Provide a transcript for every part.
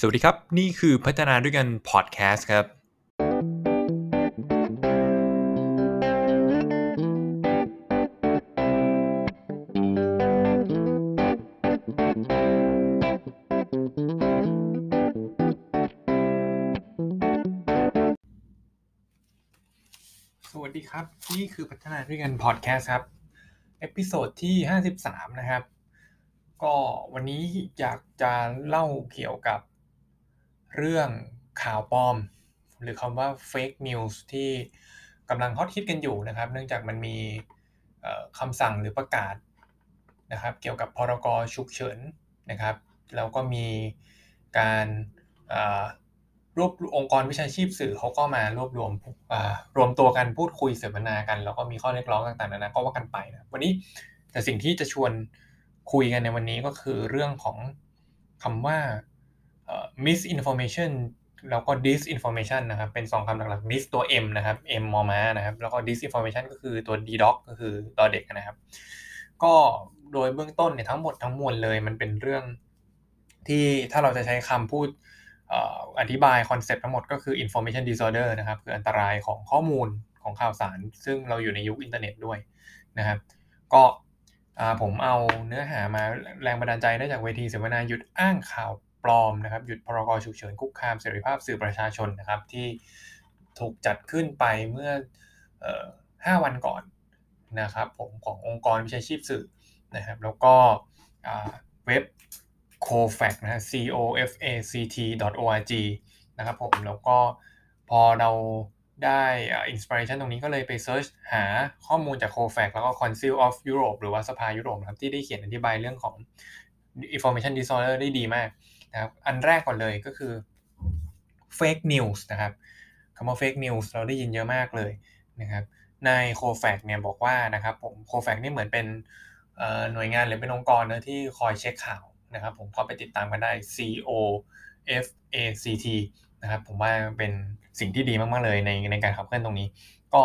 สวัสดีครับ นี่คือพัฒนาด้วยกันพอดแคสต์ครับ สวัสดีครับ นี่คือพัฒนาด้วยกันพอดแคสต์ครับ episode ที่ 53 นะครับ ก็วันนี้อยากจะเล่าเกี่ยวกับ เรื่องข่าวปลอม หรือคำว่า fake news ที่กำลังฮอตฮิตกันอยู่นะครับ เนื่องจากมันมีคำสั่งหรือประกาศนะครับ เกี่ยวกับพรกฉุกเฉินนะครับ แล้วก็มีการรวบองค์กรวิชาชีพสื่อเขาก็มารวบรวมรวมตัวกันพูดคุยเสวนากัน แล้วก็มีข้อเรียกร้องต่างๆนานาก็ว่ากันไปนะวันนี้แต่สิ่งที่จะชวนคุยกันในวันนี้ก็คือเรื่องของคำว่า misinformation แล้วก็ disinformation นะครับ เป็น2คำหลักๆ dis ตัว m นะครับ m มอมานะครับ แล้วก็ disinformation ก็คือตัว d dog ก็คือดอเด็กนะครับ ก็โดยเบื้องต้นเนี่ยทั้งหมดทั้งมวลเลย มันเป็นเรื่องที่ถ้าเราจะใช้คำพูดอธิบายคอนเซปต์ทั้งหมดก็คือ information disorder นะครับ คืออันตรายของข้อมูลของข่าวสาร ซึ่งเราอยู่ในยุคอินเทอร์เน็ตด้วยนะครับ ก็ผมเอาเนื้อหามาแรงบันดาลใจได้จากเวทีเสวนาหยุดอ้างข่าว ปลอมนะครับหยุดพรกฉุกเฉินคุกคามเสรีภาพสื่อประชาชนนะครับที่ถูกจัดขึ้นไปเมื่อห้าวันก่อนนะครับผมขององค์กรวิชาชีพสื่อนะครับแล้วก็เว็บ cofact นะฮะ c o f a c t org นะครับผมแล้วก็พอเราได้ inspiration ตรงนี้ก็เลยไปเซิร์ชหาข้อมูลจาก COFAC แล้วก็ Council of Europe หรือว่าสภายุโรปครับที่ได้เขียนอธิบายเรื่องของ information disorder ได้ดีมาก นะครับอันแรกก่อนเลยก็คือ fake news นะครับคำว่า fake news เราได้ยินเยอะมากเลยนะครับใน COFAC เนี่ยบอกว่านะครับผม COFAC นี่เหมือนเป็นหน่วยงานหรือเป็นองค์กรนะที่คอยเช็คข่าวนะครับผมก็ไปติดตามกันได้ C O F A C T นะครับผมว่าเป็นสิ่งที่ดีมาก ๆ เลยในในการขับเคลื่อนตรงนี้ ก็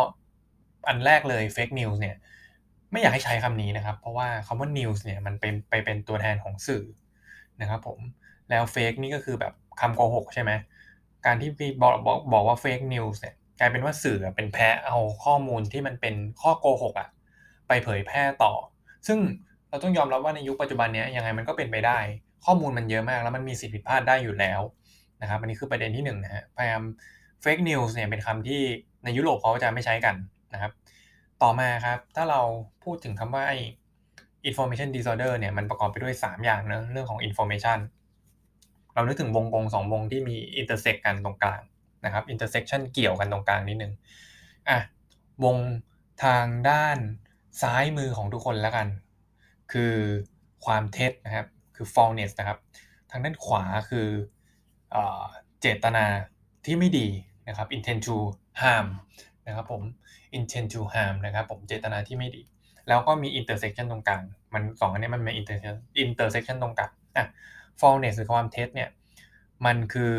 อันแรกเลย fake news เนี่ยไม่อยากให้ใช้คำนี้นะครับ เพราะว่าคำว่า news เนี่ยมันเป็นไปเป็นตัวแทนของสื่อนะครับผม แล้ว fake นี่ก็คือแบบคำโกหกใช่ไหมการที่พี่บอกบอกบอกว่า fake news เนี่ยกลายเป็นว่าสื่อเป็นแพ้เอาข้อมูลที่มันเป็นข้อโกหกอะไปเผยแพร่ต่อ ซึ่งเราต้องยอมรับว่าในยุคปัจจุบันนี้ยังไงมันก็เป็นไปได้ ข้อมูลมันเยอะมากแล้วมันมีสิทธิผิดพลาดได้อยู่แล้วนะครับอันนี้คือประเด็นที่1นนะฮะพยายาม fake news เนี่ยเป็นคำที่ในยุโรปเขาจะไม่ใช้กันนะครับ ต่อมาครับถ้าเราพูดถึงคำว่า information disorder เนี่ยมันประกอบไปด้วย 3 อย่างนะเรื่องของ information เรานึกถึงวงกลมสองวงที่มี intersect กันตรงกลางนะครับ intersection เกี่ยวกันตรงกลางนิดนึงอะวงทางด้านซ้ายมือของทุกคนแล้วกัน คือความเท็จนะครับคือ falseness นะครับ ทางด้านขวาคือเจตนาที่ไม่ดีนะครับ intent to harm นะครับผม intent to harm นะครับผมเจตนาที่ไม่ดี แล้วก็มี intersection ตรงกลางมันสองอันนี้มันมี intersection intersection ตรงกลางอะ falseness หรือความเท็จเนี่ยมันคือ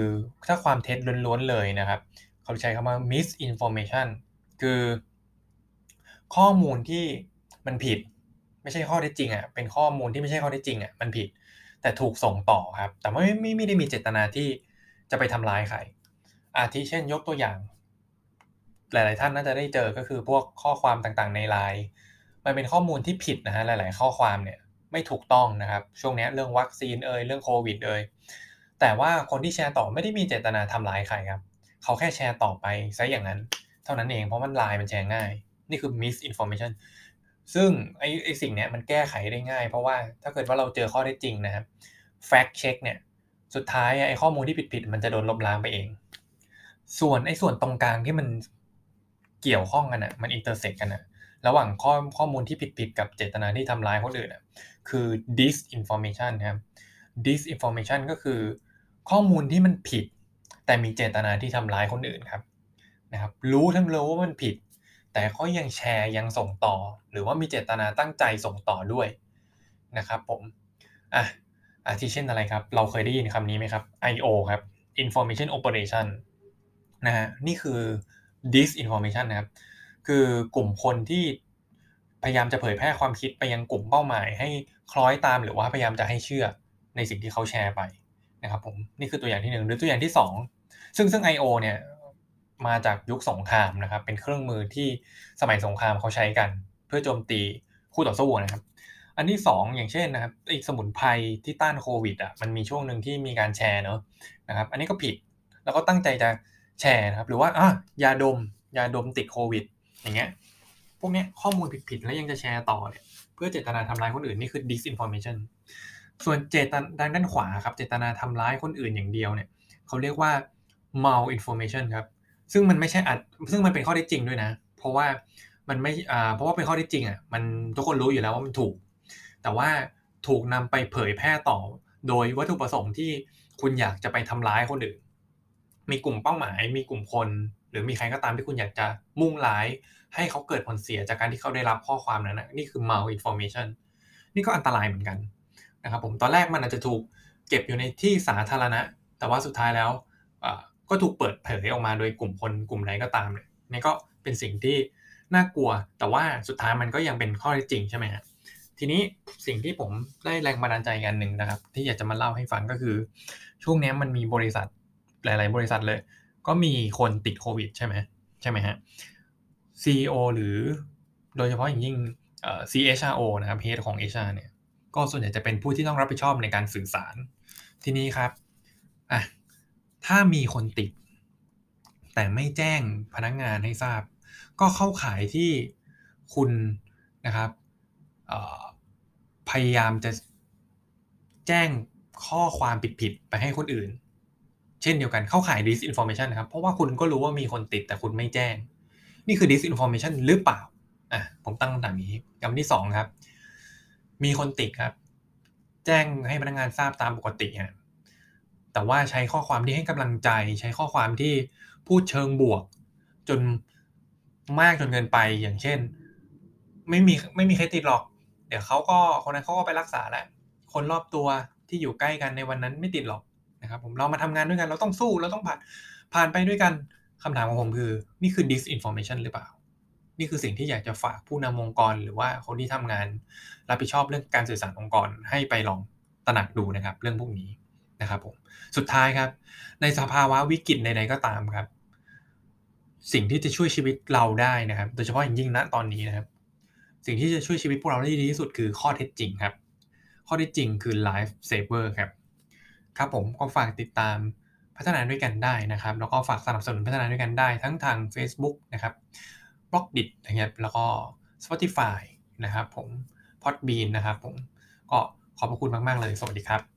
ถ้าความเท็จล้วนๆเลยนะครับ เขาใช้คำว่า misinformation คือข้อมูลที่มันผิด ไม่ใช่ข้อเท็จจริงอะเป็นข้อมูลที่ไม่ใช่ข้อเท็จจริงอะมันผิด แต่ถูกส่งต่อครับ แต่ไม่ไม่ไม่ได้มีเจตนาที่จะไปทำร้ายใครอาทิเช่นยกตัวอย่าง หลาย ๆ ท่านน่าจะได้เจอก็คือพวกข้อความต่างๆ ในไลน์มันเป็นข้อมูลที่ผิดนะฮะหลาย ๆ ข้อความเนี่ย ไม่ถูกต้องนะครับ ช่วงนี้เรื่องวัคซีนเอ่ยเรื่องโควิดเอ่ยแต่ว่าคนที่แชร์ต่อไม่ได้มีเจตนาทำร้ายใครครับ เขาแค่แชร์ต่อไปซะอย่างนั้น เท่านั้นเองเพราะมันไลน์มันแชร์ง่าย นี่คือ misinformation ซึ่งไอ้ไอ้สิ่งเนี้ยมันแก้ไขได้ง่าย เพราะว่าถ้าเกิดว่าเราเจอข้อเท็จจริงนะครับ fact check เนี่ยสุดท้ายไอ้ข้อมูลที่ผิดๆมันจะโดนลบล้างไปเอง ส่วนไอ้ส่วนตรงกลางที่มันเกี่ยวข้องกันอะมัน intersect กันอะ ระหว่างข้อข้อมูลที่ผิดๆกับเจตนาที่ทำร้ายคนอื่นอะคือ disinformation นะครับ disinformation ก็คือ ข้อมูลที่มันผิด แต่มีเจตนาที่ทำร้ายคนอื่นครับนะครับ รู้ทั้งรู้ว่ามันผิด แต่ก็ยังแชร์ยังส่งต่อ หรือว่ามีเจตนาตั้งใจส่งต่อด้วยนะครับผมอะอาทิเช่นอะไรครับ เราเคยได้ยินคำนี้ไหมครับ I.O. ครับ information operation นะฮะนี่คือ disinformation นะครับ คือกลุ่มคนที่พยายามจะเผยแพร่ความคิดไปยังกลุ่มเป้าหมาย ให้คล้อยตามหรือว่าพยายามจะให้เชื่อในสิ่งที่เขาแชร์ไปนะครับผมนี่คือตัวอย่างที่1หรือตัวอย่างที่2ซึ่งซึ่ง I.O. เนี่ยมาจากยุคสงครามนะครับ เป็นเครื่องมือที่สมัยสงครามเขาใช้กัน เพื่อโจมตีคู่ต่อสู้นะครับ อันที่2อย่างเช่นนะครับไอสมุนไพรที่ต้านโควิดอะมันมีช่วงหนึ่งที่มีการแชร์เนาะนะครับ อันนี้ก็ผิดแล้วก็ตั้งใจจะแชร์นะครับ หรือว่าอะยาดมยาดมติดโควิด อย่างเงี้ย พวกเนี้ยข้อมูลผิดๆแล้วยังจะแชร์ต่อเนี่ยเพื่อเจตนาทำร้ายคนอื่นนี่คือ disinformation ส่วนเจตนาด้านด้านขวาครับ เจตนาทำร้ายคนอื่นอย่างเดียวเนี่ยเขาเรียกว่า malinformation ครับ ซึ่งมันไม่ใช่อัดซึ่งมันเป็นข้อเท็จจริงด้วยนะ เพราะว่ามันไม่อ่าเพราะว่าเป็นข้อเท็จจริงอะมันทุกคนรู้อยู่แล้วว่ามันถูก แต่ว่าถูกนำไปเผยแพร่ต่อ โดยวัตถุประสงค์ที่คุณอยากจะไปทำร้ายคนอื่น มีกลุ่มเป้าหมาย มีกลุ่มคน รือมีใครก็ตามที่คุณอยากจะมุ่งร้าย ให้เขาเกิดผลเสียจากการที่เขาได้รับข้อความนั้นนะนี่คือ malinformation นี่ก็อันตรายเหมือนกันนะครับผมตอนแรกมันอาจจะถูกเก็บอยู่ในที่สาธารณะ แต่ว่าสุดท้ายแล้วก็ถูกเปิดเผยออกมาโดยกลุ่มคนกลุ่มไหนก็ตามเนี่ยนี่ก็เป็นสิ่งที่น่ากลัว แต่ว่าสุดท้ายมันก็ยังเป็นข้อเท็จจริงใช่ไหมฮะทีนี้สิ่งที่ผมได้แรงบันดาลใจกันหนึ่งนะครับ ที่อยากจะมาเล่าให้ฟังก็คือ ช่วงนี้มันมีบริษัทหลาย ๆ บริษัทเลย ก็มีคนติดโควิดใช่ไหมใช่ไหมฮะ CEO หรือโดยเฉพาะอย่างยิ่ง CHRO นะครับ Head ของ HR เนี่ย ก็ส่วนใหญ่จะเป็นผู้ที่ต้องรับผิดชอบในการสื่อสาร ทีนี้ครับอะถ้ามีคนติด แต่ไม่แจ้งพนักงงานให้ทราบ ก็เข้าขายที่คุณนะครับพยายามจะแจ้งข้อความผิดๆไปให้คนอื่น เช่นเดียวกันเข้าข่าย disinformation นะครับ เพราะว่าคุณก็รู้ว่ามีคนติดแต่คุณไม่แจ้ง นี่คือ disinformation หรือเปล่าอะผมตั้งคำถามนี้คำที่สองครับ มีคนติดครับ แจ้งให้พนักงานทราบตามปกติฮะแต่ว่าใช้ข้อความที่ให้กำลังใจ ใช้ข้อความที่พูดเชิงบวก จนมากจนเกินไปอย่างเช่น ไม่มีไม่มีใครติดหรอก เดี๋ยวเขาก็คนนั้นเขาก็ไปรักษาแหละคนรอบตัวที่อยู่ใกล้กันในวันนั้นไม่ติดหรอก นะครับผมเรามาทำงานด้วยกันเราต้องสู้เราต้องผ่านผ่านไปด้วยกันคำถามของผมคือ นี่คือ disinformation หรือเปล่า นี่คือสิ่งที่อยากจะฝากผู้นำองค์กร หรือว่าคนที่ทำงานรับผิดชอบเรื่องการสื่อสารองค์กรให้ไปลองตระหนักดูนะครับ เรื่องพวกนี้นะครับผมสุดท้ายครับ ในสภาวะวิกฤตใดๆก็ตามครับ สิ่งที่จะช่วยชีวิตเราได้นะครับ โดยเฉพาะอย่างยิ่งณตอนนี้นะครับ สิ่งที่จะช่วยชีวิตพวกเราได้ดีที่สุดคือข้อเท็จจริงครับ ข้อเท็จจริงคือ life saver ครับ ครับผมก็ฝากติดตามพัฒนาด้วยกันได้นะครับ แล้วก็ฝากสนับสนุนพัฒนาด้วยกันได้ ทั้งทาง Facebook นะครับ b l o g d i t นะครับแล้วก็ Spotify นะครับผม Podbean นะครับผมก็ขอบพระคุณมาก ๆ เลย สวัสดีครับ